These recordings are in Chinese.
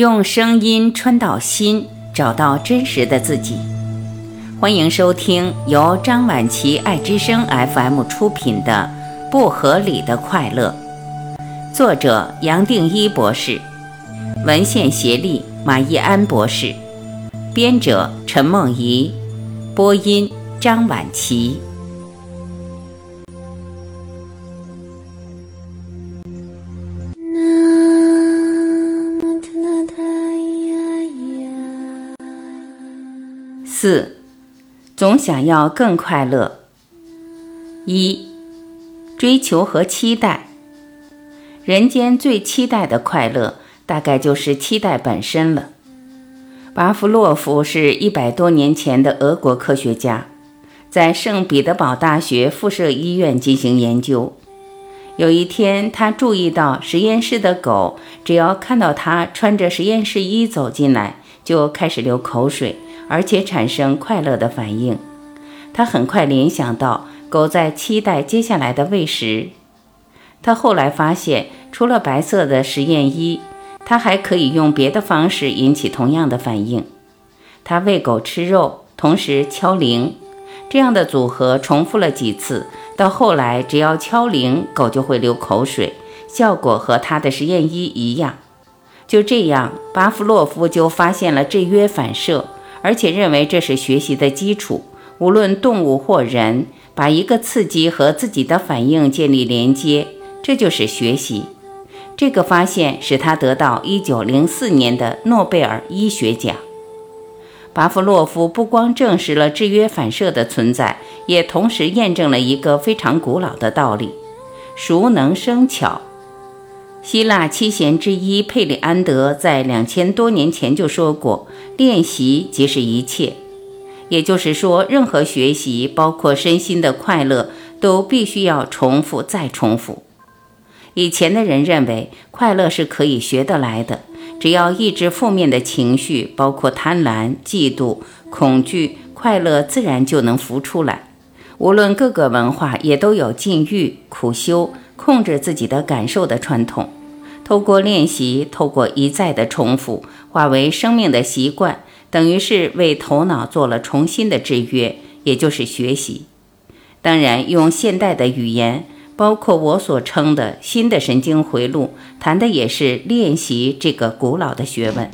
用声音穿到心，找到真实的自己。欢迎收听由张晚琪爱之声 FM 出品的《不合理的快乐》，作者杨定一博士，文献协力马义安博士，编者陈梦怡，播音张晚琪。四，总想要更快乐。一，追求和期待。人间最期待的快乐，大概就是期待本身了。巴甫洛夫是一百多年前的俄国科学家，在圣彼得堡大学附设医院进行研究。有一天，他注意到实验室的狗，只要看到他穿着实验室衣走进来，就开始流口水。而且产生快乐的反应，他很快联想到狗在期待接下来的喂食。他后来发现，除了白色的实验衣，他还可以用别的方式引起同样的反应。他喂狗吃肉，同时敲铃，这样的组合重复了几次，到后来只要敲铃，狗就会流口水，效果和他的实验衣一样。就这样，巴夫洛夫就发现了制约反射。而且认为这是学习的基础。无论动物或人，把一个刺激和自己的反应建立连接，这就是学习。这个发现使他得到1904年的诺贝尔医学奖。巴甫洛夫不光证实了制约反射的存在，也同时验证了一个非常古老的道理：熟能生巧。希腊七贤之一佩里安德在两千多年前就说过：“练习即是一切。”也就是说，任何学习，包括身心的快乐，都必须要重复再重复。以前的人认为快乐是可以学得来的，只要抑制负面的情绪，包括贪婪、嫉妒、恐惧，快乐自然就能浮出来。无论各个文化，也都有禁欲、苦修。控制自己的感受的传统，透过练习，透过一再的重复，化为生命的习惯，等于是为头脑做了重新的制约，也就是学习。当然，用现代的语言，包括我所称的新的神经回路，谈的也是练习这个古老的学问。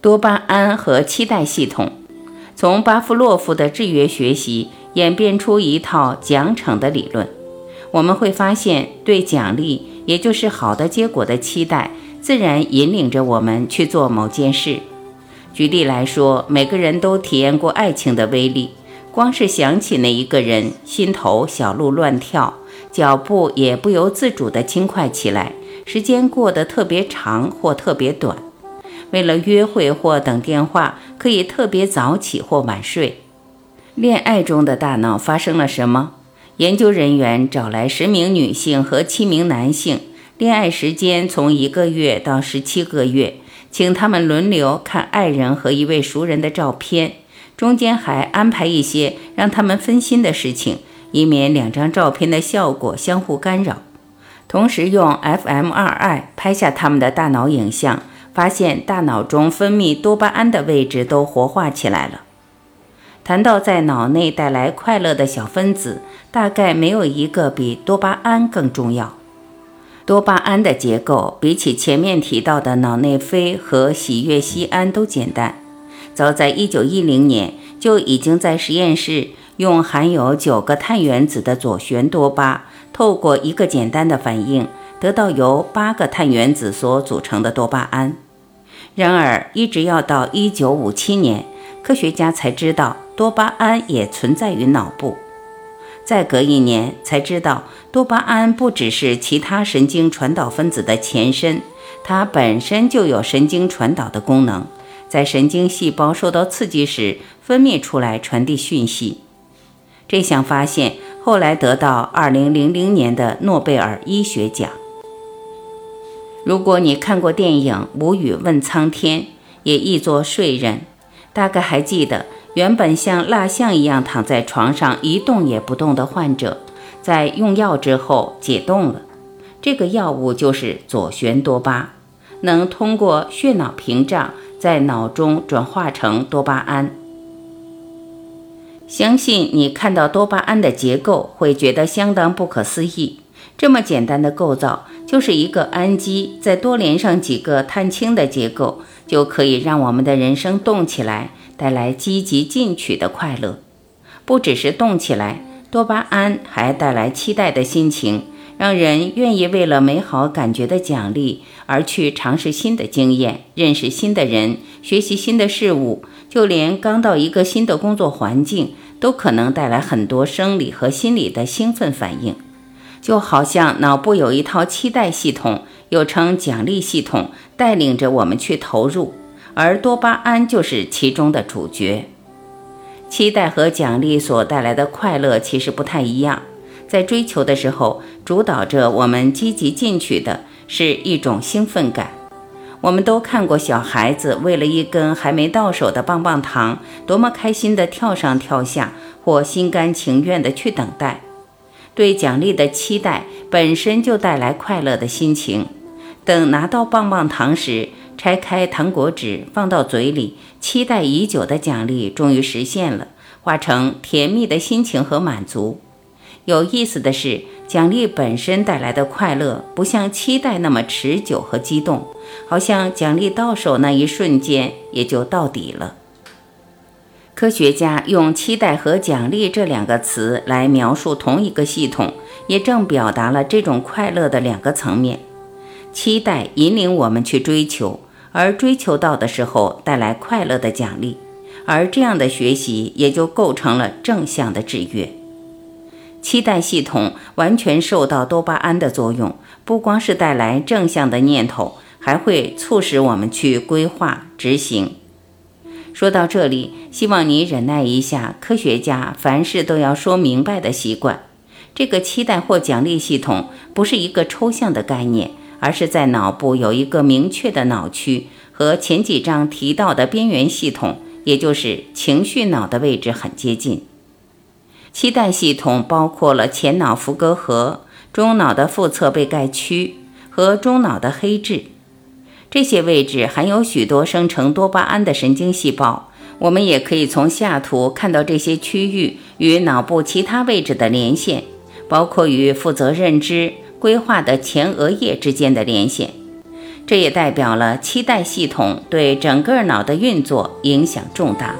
多巴胺和期待系统，从巴夫洛夫的制约学习演变出一套奖惩的理论。我们会发现，对奖励，也就是好的结果的期待，自然引领着我们去做某件事。举例来说，每个人都体验过爱情的威力，光是想起那一个人，心头小鹿乱跳，脚步也不由自主地轻快起来，时间过得特别长或特别短。为了约会或等电话，可以特别早起或晚睡。恋爱中的大脑发生了什么？研究人员找来十名女性和七名男性，恋爱时间从一个月到十七个月，请他们轮流看爱人和一位熟人的照片，中间还安排一些让他们分心的事情，以免两张照片的效果相互干扰。同时用 fMRI 拍下他们的大脑影像，发现大脑中分泌多巴胺的位置都活化起来了。谈到在脑内带来快乐的小分子，大概没有一个比多巴胺更重要。多巴胺的结构比起前面提到的脑内啡和喜悦西胺都简单。早在1910年就已经在实验室用含有九个碳原子的左旋多巴，透过一个简单的反应，得到由八个碳原子所组成的多巴胺。然而，一直要到1957年，科学家才知道。多巴胺也存在于脑部，再隔一年才知道，多巴胺不只是其他神经传导分子的前身，它本身就有神经传导的功能，在神经细胞受到刺激时分泌出来传递讯息。这项发现后来得到2000年的诺贝尔医学奖。如果你看过电影《无语问苍天》，也译作《睡人》，大概还记得。原本像蜡像一样躺在床上一动也不动的患者，在用药之后解冻了。这个药物就是左旋多巴。能通过血脑屏障在脑中转化成多巴胺。相信你看到多巴胺的结构会觉得相当不可思议。这么简单的构造，就是一个氨基再多连上几个碳氢的结构，就可以让我们的人生动起来，带来积极进取的快乐。不只是动起来，多巴胺还带来期待的心情，让人愿意为了美好感觉的奖励而去尝试新的经验，认识新的人，学习新的事物。就连刚到一个新的工作环境，都可能带来很多生理和心理的兴奋反应。就好像脑部有一套期待系统，又称奖励系统，带领着我们去投入，而多巴胺就是其中的主角。期待和奖励所带来的快乐其实不太一样，在追求的时候，主导着我们积极进取的是一种兴奋感。我们都看过小孩子为了一根还没到手的棒棒糖，多么开心地跳上跳下，或心甘情愿地去等待。对奖励的期待本身就带来快乐的心情。等拿到棒棒糖时，拆开糖果纸放到嘴里，期待已久的奖励终于实现了，化成甜蜜的心情和满足。有意思的是，奖励本身带来的快乐不像期待那么持久和激动，好像奖励到手那一瞬间也就到底了。科学家用“期待”和“奖励”这两个词来描述同一个系统，也正表达了这种快乐的两个层面。期待引领我们去追求，而追求到的时候带来快乐的奖励，而这样的学习也就构成了正向的制约。期待系统完全受到多巴胺的作用，不光是带来正向的念头，还会促使我们去规划执行。说到这里，希望你忍耐一下。科学家凡事都要说明白的习惯，这个期待或奖励系统不是一个抽象的概念，而是在脑部有一个明确的脑区，和前几章提到的边缘系统，也就是情绪脑的位置很接近。期待系统包括了前脑伏隔核、中脑的腹侧被盖区和中脑的黑质。这些位置含有许多生成多巴胺的神经细胞。我们也可以从下图看到这些区域与脑部其他位置的连线，包括与负责认知规划的前额叶之间的连线。这也代表了期待系统对整个脑的运作影响重大。